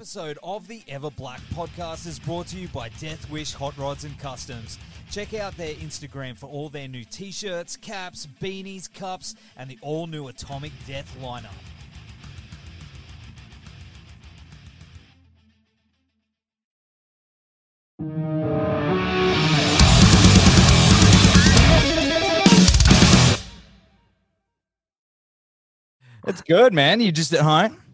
Episode of the Ever Black podcast is brought to you by Death Wish Hot Rods and Customs. Check out their Instagram for all their new t shirts, caps, beanies, cups, and the all new Atomic Death lineup. It's good, man. You just at home?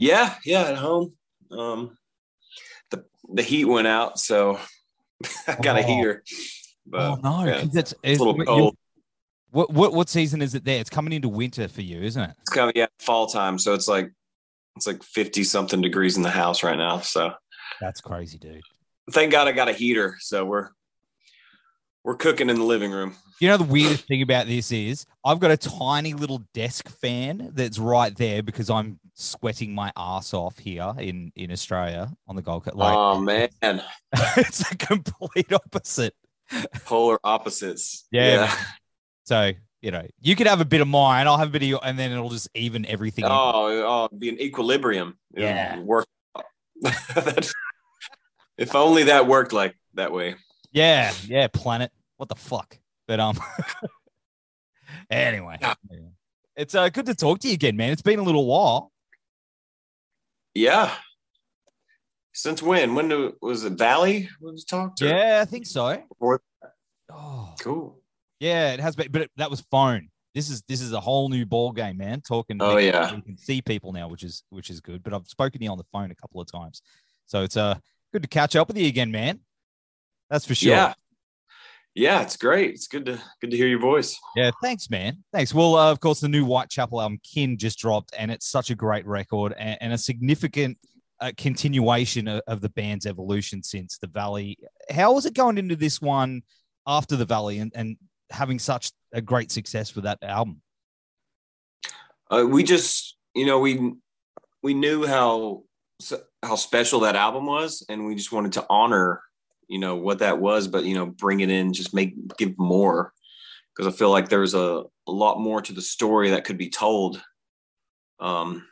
Yeah, yeah, at home. Um, the the heat went out, so I got a Oh. heater. But, oh no, yeah, it's, it's a little you- cold. What what what season is it there? It's coming into winter for you, isn't it? It's coming, yeah, fall time, so it's like it's like fifty something degrees in the house right now. So That's crazy, dude. thank God I got a heater, so we're we're cooking in the living room. You know the weirdest thing about this is I've got a tiny little desk fan that's right there because I'm sweating my ass off here in in Australia on the Gold Coast. Like oh man, it's a complete opposite. polar opposites. Yeah, man. So you know you could have a bit of mine, I'll have a bit of your, and then it'll just even everything. out. Oh, oh, be an equilibrium. It would Yeah. work. If only that worked like that way. Yeah, yeah, planet. What the fuck? But um anyway. Yeah. It's uh good to talk to you again, man. It's been a little while. Yeah. Since when? When do, was it Valley? Was talked? Yeah, I think so. Or- Oh, Cool. yeah, it has been, but it, that was phone. This is this is a whole new ball game, man. Talking. Oh, yeah. you can see people now, which is which is good. But I've spoken to you on the phone a couple of times, so it's uh good to catch up with you again, man. That's for sure. Yeah. Yeah, it's great. It's good to good to hear your voice. Yeah, thanks, man. Thanks. Well, uh, of course, the new Whitechapel album, Kin, just dropped, and it's such a great record and, and a significant uh, continuation of, of the band's evolution since the Valley. How was it going into this one after the Valley and, and having such a great success with that album? Uh, we just, you know, we we knew how how special that album was, and we just wanted to honor, you know, what that was, but you know, bring it in, just make give more, because I feel like there's a, a lot more to the story that could be told. Um,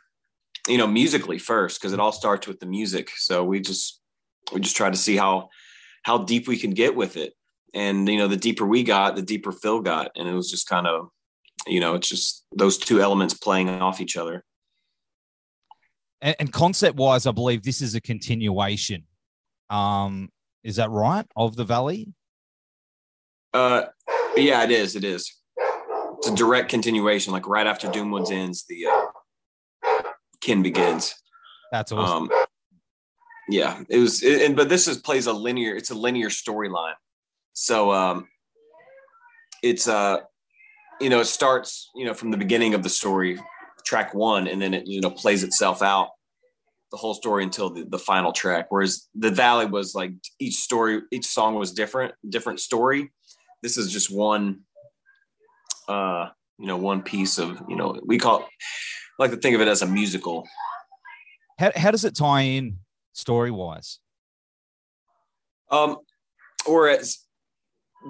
you know, musically first, because it all starts with the music. So we just we just try to see how how deep we can get with it, and you know, the deeper we got, the deeper Phil got, and it was just kind of you know, it's just those two elements playing off each other. And, and concept wise, I believe this is a continuation. Um, is that right? Of the Valley? Uh, yeah, it is. It is. It's a direct continuation. Like right after Doomwoods ends, the uh, Kin begins. That's awesome. Um, yeah, it was. It, and but this is plays a linear. It's a linear storyline. So um, it's uh, you know, it starts you know from the beginning of the story, track one, and then it you know plays itself out the whole story until the, the final track. Whereas the Valley was like each story, each song was different, different story. This is just one, uh, you know, one piece of you know we call it, like to think of it as a musical. how, how does it tie in story wise? Um, whereas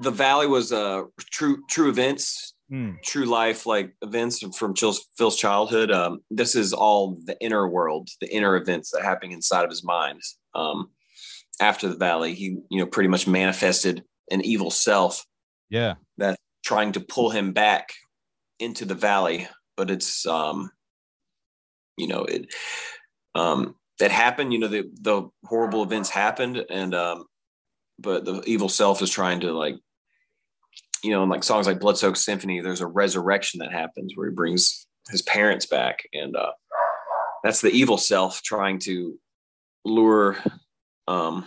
the Valley was uh true true events, Hmm. true life like events from Phil's, Phil's childhood. Um, this is all the inner world, the inner events that happen inside of his mind. Um, after the Valley, he you know pretty much manifested an evil self Yeah. that's trying to pull him back into the Valley, but it's um, you know it um that happened. You know the the horrible events happened, and um, but the evil self is trying to like you know in like songs like blood soaked symphony there's a resurrection that happens where he brings his parents back and uh that's the evil self trying to lure um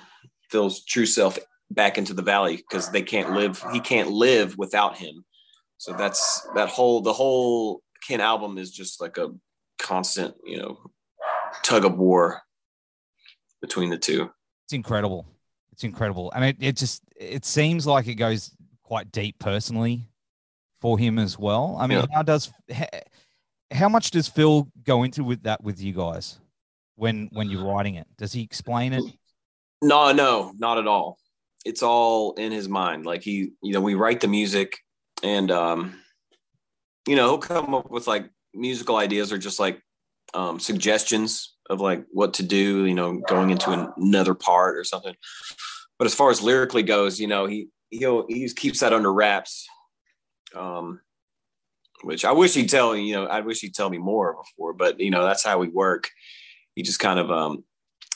phil's true self back into the valley because they can't live he can't live without him so that's that whole the whole kin album is just like a constant you know tug of war between the two. It's incredible. It's incredible, and it, it just it seems like it goes quite deep personally for him as well. I mean, Yeah. how does how, how much does Phil go into with that with you guys when when you're writing it? Does he explain it? No, no, not at all. It's all in his mind. Like he, you know, we write the music and um, you know, he'll come up with like musical ideas or just like um suggestions of like what to do, you know, going into an- another part or something. But as far as lyrically goes, you know, he he'll he just keeps that under wraps. Um which I wish he'd tell you know, I wish he'd tell me more before, but you know, that's how we work. He just kind of um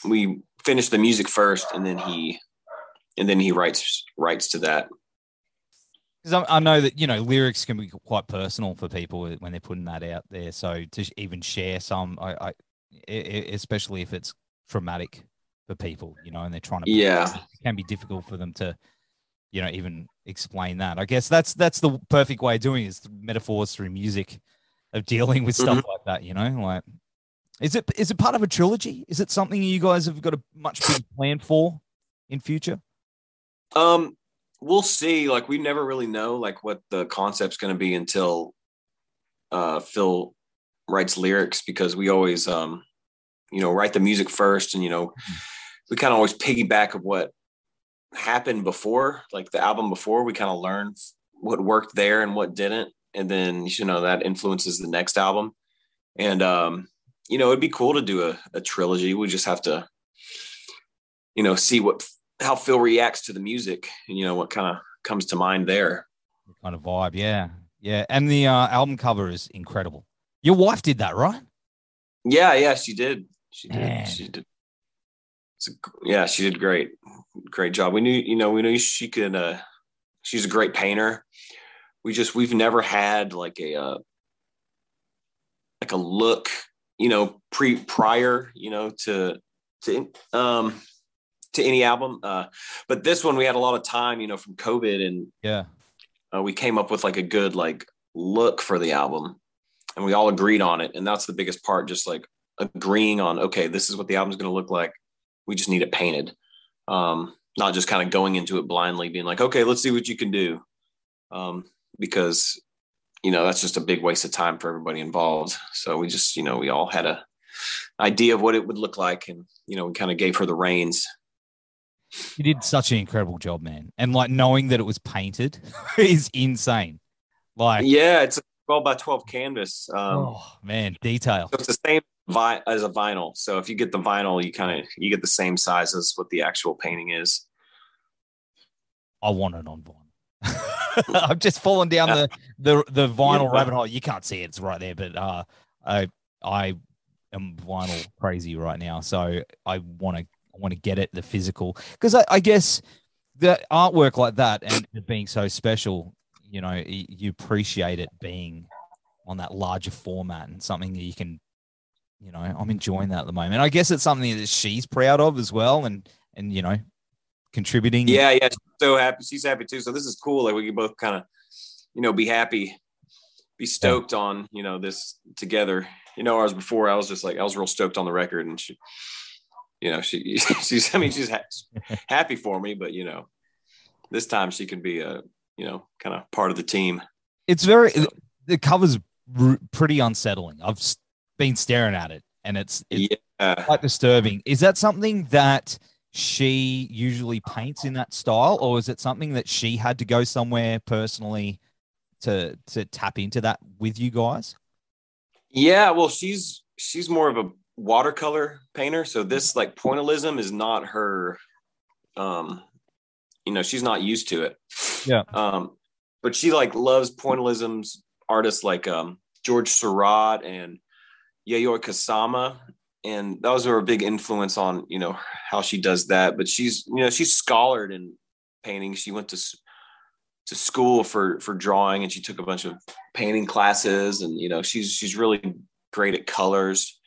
we finish the music first and then he and then he writes writes to that Because I, I know that you know lyrics can be quite personal for people when they're putting that out there. So to even share some, I, I especially if it's traumatic for people, you know, and they're trying to yeah it can be difficult for them to you know even explain that. I guess that's that's the perfect way of doing it is metaphors through music of dealing with stuff like that you know like is it is it part of a trilogy? Is it something you guys have got a much big plan for in future? Um we'll see. Like we never really know like what the concept's going to be until uh phil writes lyrics because we always um you know write the music first and you know we kind of always piggyback of what happened before like the album before we kind of learn what worked there and what didn't and then you know that influences the next album. And um you know it'd be cool to do a, a trilogy. We just have to you know see what how phil reacts to the music and you know what kind of comes to mind there. Kind of vibe yeah. Yeah and the uh, album cover is incredible. Your wife did that right? Yeah yeah she did. She did. Man. she did. A, yeah she did great great job. We knew you know we knew she could uh she's a great painter. We just we've never had like a uh like a look you know pre prior you know to to um to any album uh but this one we had a lot of time you know from covid and yeah. Uh, we came up with like a good like look for the album and we all agreed on it. And that's the biggest part just like agreeing on okay this is what the album's going to look like. We just need it painted um not just kind of going into it blindly being like okay let's see what you can do. Um because you know that's just a big waste of time for everybody involved. So we just you know we all had a idea of what it would look like and you know we kind of gave her the reins. You did such an incredible job man. And like knowing that it was painted is insane. Like yeah it's 12 by 12 canvas um oh man detail So it's the same vi- as a vinyl. So if you get the vinyl, you kind of you get the same size as what the actual painting is. I want it on vinyl. I've just fallen down the the the vinyl Yeah. rabbit hole. You can't see it; it's right there. But uh, I I am vinyl crazy right now, so I want to want to get it the physical because I, I guess the artwork like that and it being so special, you know, you appreciate it being on that larger format and something that you can, you know, I'm enjoying that at the moment. I guess it's something that she's proud of as well, and and you know, contributing. Yeah, yeah. So happy. She's happy too. So this is cool. Like we can both kind of, you know, be happy, be stoked on, you know, this together. You know, whereas before I was just like I was real stoked on the record, and she, you know, she she's I mean she's ha- happy for me, but you know, this time she can be a you know kind of part of the team. it's very So- the cover's pretty unsettling. I've been staring at it, and it's it's Yeah. quite disturbing. Is that something that she usually paints in that style, or is it something that she had to go somewhere personally to to tap into that with you guys? Yeah, well, she's she's more of a watercolor painter, so this like pointillism is not her. Um, you know, she's not used to it. Yeah. Um, but she like loves pointillisms artists like um George Seurat and Yayoi Kusama, and those are a big influence on you know how she does that. But she's you know she's scholared in painting. She went to to school for for drawing, and she took a bunch of painting classes and you know she's she's really great at colors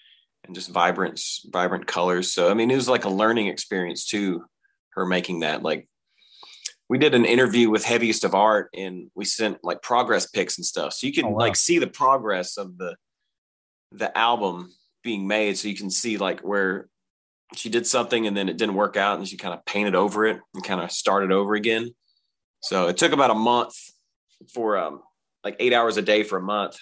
and just vibrant vibrant colors so i mean it was like a learning experience too her making that like we did an interview with heaviest of art and we sent like progress pics and stuff so you can Oh, wow. like see the progress of the the album being made. So you can see like where she did something and then it didn't work out and she kind of painted over it and kind of started over again. So it took about a month for um, like eight hours a day for a month.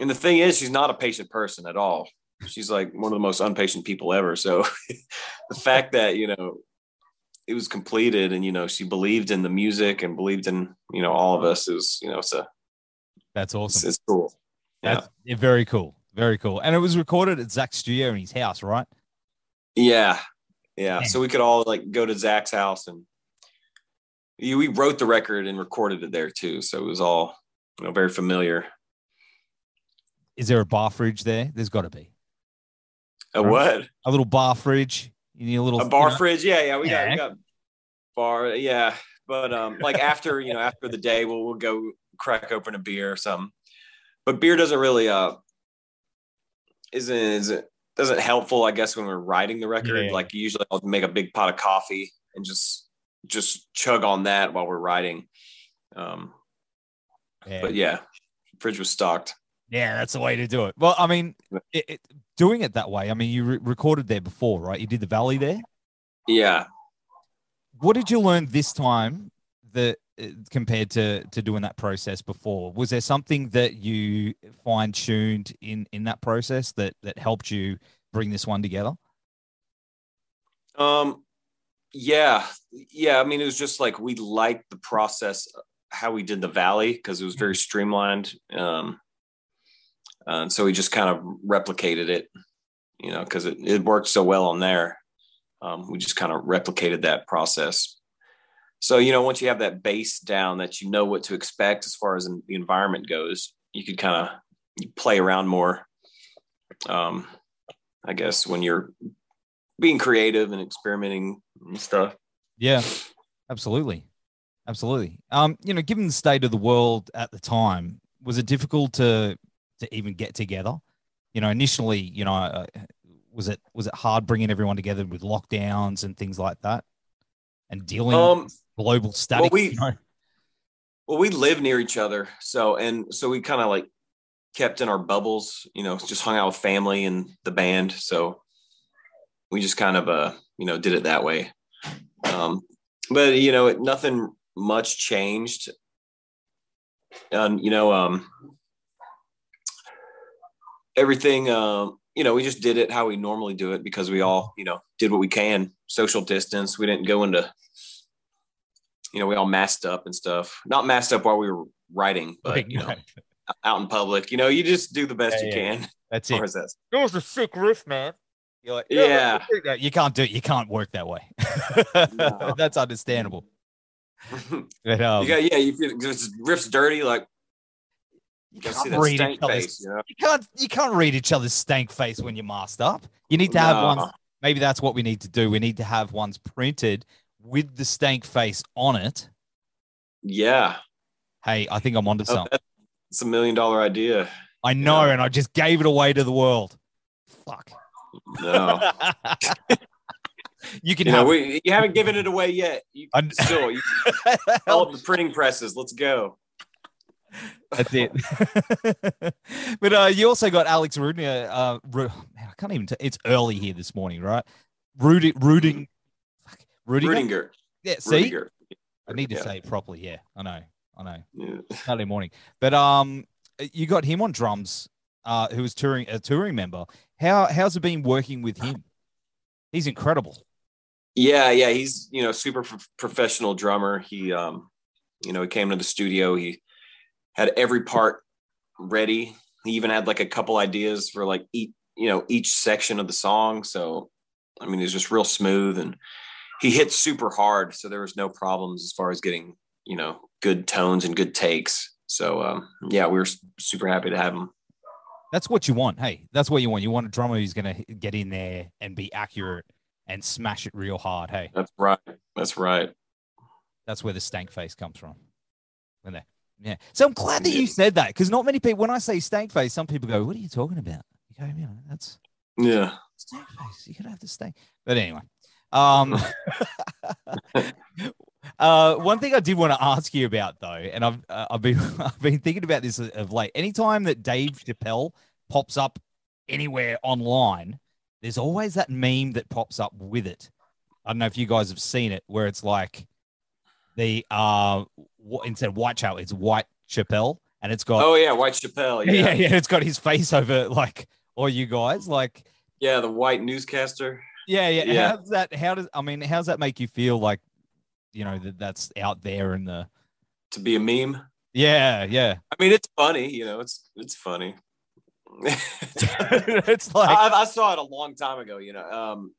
And the thing is, she's not a patient person at all. She's like one of the most unpatient people ever. So the fact that, you know, it was completed and, you know, she believed in the music and believed in, you know, all of us is, you know, it's a, that's awesome. It's, it's cool. That's yeah. very cool. Very cool. And it was recorded at Zach's studio in his house, right? Yeah. Yeah. So we could all like go to Zach's house and we wrote the record and recorded it there too. So it was all, you know, very familiar. Is there a bar fridge there? There's got to be. A right? what? A little bar fridge. You need a little a bar you know? fridge. Yeah, yeah. We yeah. got we got bar. Yeah, but um, like after you know after the day, we'll we'll go crack open a beer or something. But beer doesn't really uh isn't isn't doesn't helpful. I guess when we're writing the record, yeah. like usually I'll make a big pot of coffee and just just chug on that while we're writing. Um, yeah. But yeah, fridge was stocked. Yeah, that's the way to do it. Well, I mean, it, it, doing it that way. I mean, you re- recorded there before, right? You did the Valley there. Yeah. What did you learn this time that uh, compared to to doing that process before? Was there something that you fine tuned in in that process that that helped you bring this one together? Um, yeah, yeah. I mean, it was just like we liked the process how we did the Valley because it was very streamlined. Um, and so we just kind of replicated it, you know, because it, it worked so well on there. Um, we just kind of replicated that process. So, you know, once you have that base down that you know what to expect as far as the environment goes, you could kind of play around more. Um, I guess when you're being creative and experimenting and stuff. Yeah, absolutely. Absolutely. Um, you know, given the state of the world at the time, was it difficult to to even get together? You know, initially, you know, uh, was it was it hard bringing everyone together with lockdowns and things like that, and dealing um, global static? Well, we, you know? well, we live near each other, so and so we kind of like kept in our bubbles. You know, just hung out with family and the band. So we just kind of uh you know did it that way. Um, but you know, nothing much changed. And you know, um, everything um, you know we just did it how we normally do it because we all you know did what we can. Social distance. We didn't go into you know we all masked up and stuff. Not masked up while we were writing but you know out in public. You know you just do the best yeah, you yeah. can. That's it. that it was a sick riff man. You're like yeah, yeah. you can't do it. You can't work that way. No. that's understandable. But, um, you got yeah you feel riff's dirty like you can't read each face, you, know? you, can't you can't read each other's stank face when you're masked up. You need to have no. ones. Maybe that's what we need to do. We need to have ones printed with the stank face on it. Yeah. Hey, I think I'm onto oh, something. It's a million dollar idea. I know, yeah. and I just gave it away to the world. Fuck. No. you can you have. Know, we, you haven't given it away yet. You can still. You, all the printing presses. Let's go. That's it. but uh, you also got Alex Rudner. Uh, Ru- man, I can't even. T- it's early here this morning, right? Rooting, rooting, Rudinger. Rudinger. Yeah. See, Rudinger. I need to yeah. say it properly. Yeah, I know. I know. Yeah. Saturday morning, but um, you got him on drums. Uh, who was touring a touring member. How how's it been working with him? He's incredible. Yeah, yeah, he's you know super pro- professional drummer. He um, you know, he came to the studio. He had every part ready. He even had like a couple ideas for like each, you know, each section of the song. So, I mean, he's just real smooth and he hit super hard. So there was no problems as far as getting, you know, good tones and good takes. So, um, yeah, we were super happy to have him. That's what you want. Hey, that's what you want. You want a drummer who's going to get in there and be accurate and smash it real hard. Hey, that's right. That's right. That's where the stank face comes from. When they yeah. So I'm glad that you said that because not many people, when I say stank face, some people go, What are you talking about? You go, you know, that's yeah. Stank face. You gotta have the stank. But anyway. Um uh one thing I did want to ask you about though, and I've uh, I've been I've been thinking about this of late. Anytime that Dave Chappelle pops up anywhere online, there's always that meme that pops up with it. I don't know if you guys have seen it, where it's like the uh instead of Whitechapel, it's White Chappelle, and it's got Oh yeah, White Chappelle. yeah. Yeah, yeah, it's got his face over like all you guys, like yeah, the white newscaster. yeah, yeah. Yeah. How's that? How does I mean? How does that make you feel? Like you know that that's out there in the to be a meme. yeah, yeah. I mean, it's funny. You know, it's it's funny. it's like I, I saw it a long time ago. You know, um,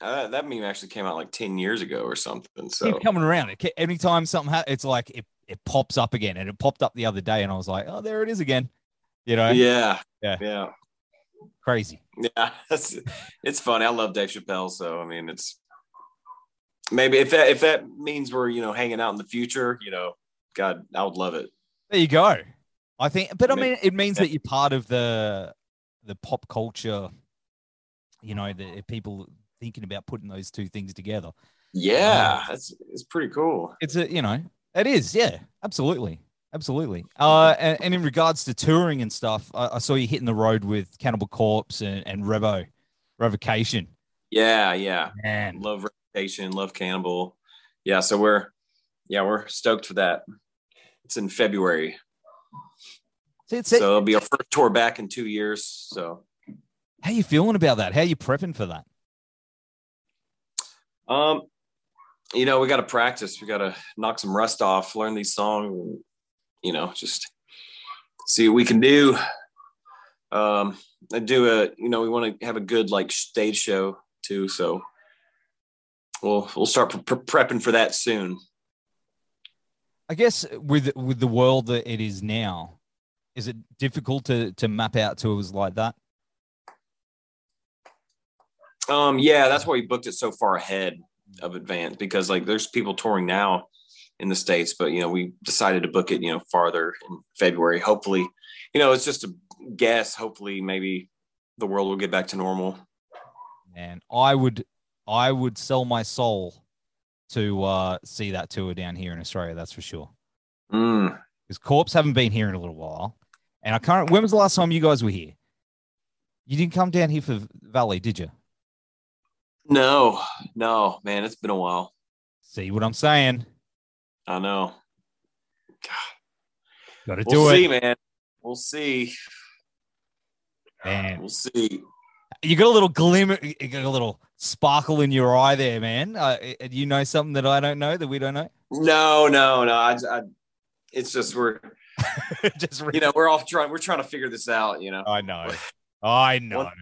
uh, that meme actually came out like ten years ago or something. So keep coming around. It, anytime something ha- it's like it, it pops up again, and it popped up the other day, and I was like, oh, there it is again. You know, yeah, Yeah. yeah, crazy. yeah. It's, it's funny. I love Dave Chappelle. So I mean, it's maybe if that if that means we're you know hanging out in the future, you know, God, I would love it. There you go. I think, but I mean, it means that you're part of the the pop culture. You know, the people thinking about putting those two things together. Yeah, that's it's pretty cool. It's a, you know, it is. Yeah, absolutely, absolutely. Uh, and, and in regards to touring and stuff, I, I saw you hitting the road with Cannibal Corpse and, and Revo, Revocation. Yeah, yeah. Man, Love Revocation, love Cannibal. Yeah, so we're yeah we're stoked for that. It's in February, it's, so it'll be our first tour back in two years. So how you feeling about that? How you prepping for that? Um, you know, we got to practice. We got to knock some rust off, learn these songs, you know, just see what we can do. Um, I do a, you know, we want to have a good like stage show too. So we'll we'll start pre- prepping for that soon. I guess with with the world that it is now, is it difficult to to map out tours like that? Um, yeah, that's why we booked it so far ahead of advance because like there's people touring now in the states, but you know we decided to book it you know farther in February. Hopefully, you know it's just a guess. Hopefully, maybe the world will get back to normal. And I would I would sell my soul to uh, see that tour down here in Australia. That's for sure. Mm. Because Corpse haven't been here in a little while, and I can't. When was the last time you guys were here? You didn't come down here for Valley, did you? No, no, man, it's been a while. See what I'm saying? I know. Got to do We'll it, see, man. We'll see. man. We'll see. You got a little glimmer, you got a little sparkle in your eye there, man. Uh, you know something that I don't know that we don't know? No, no, no. I, I it's just we're Just you know we're off trying we're trying to figure this out. You know, I know, I know. What-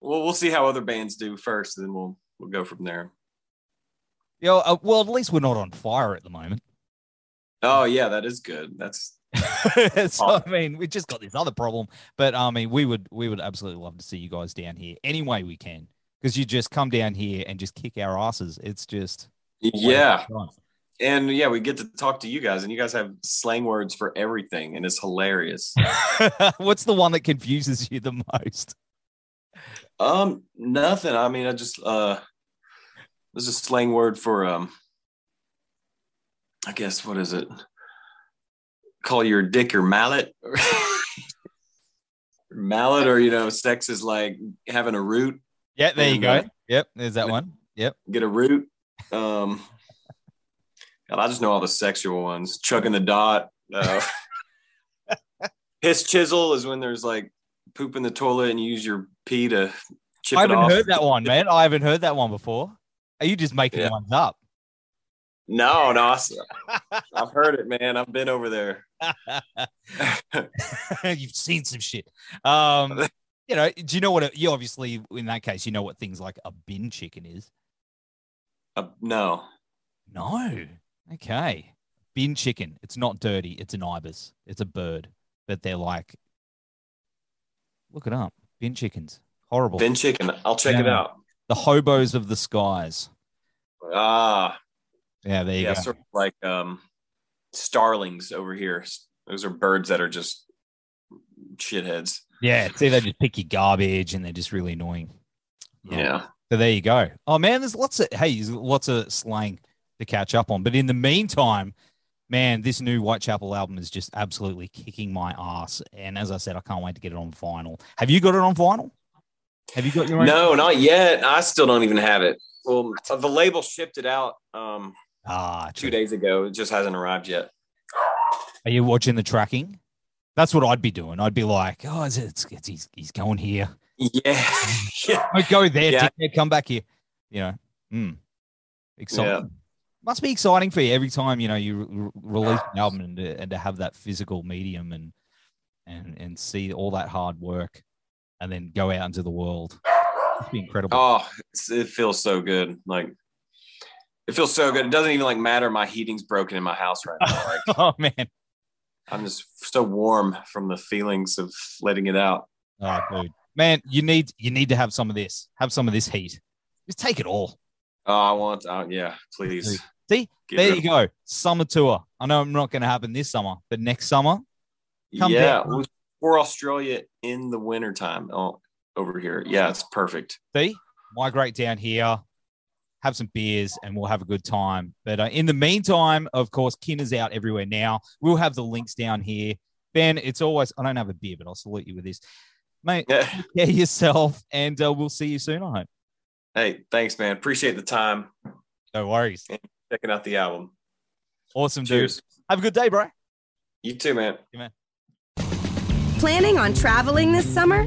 we'll we'll see how other bands do first, and then we'll we'll go from there. Yo, uh, well, at least we're not on fire at the moment. Oh yeah, that is good. That's so I mean, we just got this other problem, but I mean, we would we would absolutely love to see you guys down here any way we can because you just come down here and just kick our asses. It's just yeah, and yeah, we get to talk to you guys, and you guys have slang words for everything, and it's hilarious. What's the one that confuses you the most? Um, nothing. I mean, I just uh, there's a slang word for um, I guess what is it? Call your dick your mallet. mallet, or you know, sex is like having a root. Yeah, there you go. uh, Yep, there's that one. Yep. get a root. Um, God, I just know all the sexual ones. Chugging the dot. Uh, piss chisel is when there's like poop in the toilet and you use your pee to chip I haven't off. heard that one, man. I haven't heard that one before. Are you just making Yeah. ones up? No, no, I, have heard it, man. I've been over there. You've seen some shit. Um, you know, do you know what? A, you obviously, in that case, you know what things like a bin chicken is. Uh, no. No. Okay. Bin chicken. It's not dirty. It's an ibis. It's a bird. But they're like, look it up. Bin chickens. Horrible. Bin chicken. I'll check it out. the hobos of the skies. Ah, Yeah, there you yeah, go. sort of like um, starlings over here. Those are birds that are just shitheads. Yeah. See, they just pick your garbage and they're just really annoying. Yeah. So there you go. Oh man, there's lots of hey, there's lots of slang to catch up on. But in the meantime, man, this new Whitechapel album is just absolutely kicking my ass. And as I said, I can't wait to get it on vinyl. Have you got it on vinyl? Have you got your own? No, not yet. I still don't even have it. Well, the label shipped it out um, Ah, two days ago. It just hasn't arrived yet. Are you watching the tracking? That's what I'd be doing. I'd be like, oh, it's, it's, it's he's, he's going here. Yeah, yeah. I go there, Yeah. dickhead, come back here. You know, mm. exciting. Must be exciting for you every time you know you re- re- release an album and to, and to have that physical medium and and and see all that hard work and then go out into the world. Be incredible. Oh, it's, it feels so good. Like it feels so good. It doesn't even like matter. My heating's broken in my house right now. Like Oh, man, I'm just so warm from the feelings of letting it out. oh dude, man, you need you need to have some of this. Have some of this heat. Just take it all. Oh, I want. Uh, yeah, please. See, Get there you go. Summer tour. I know I'm not going to happen this summer, but next summer, Come yeah, down. for Australia in the wintertime oh, over here. Yeah, it's perfect. see, migrate down here, have some beers, and we'll have a good time. But uh, in the meantime, of course, Kin is out everywhere now. We'll have the links down here. Ben, it's always, I don't have a beer, but I'll salute you with this. Mate, Yeah. take care yourself, and uh, we'll see you soon, I hope. Hey, thanks, man. Appreciate the time No worries. Checking out the album. Awesome, Cheers. dude. Have a good day, bro. You too, man. Planning on traveling this summer?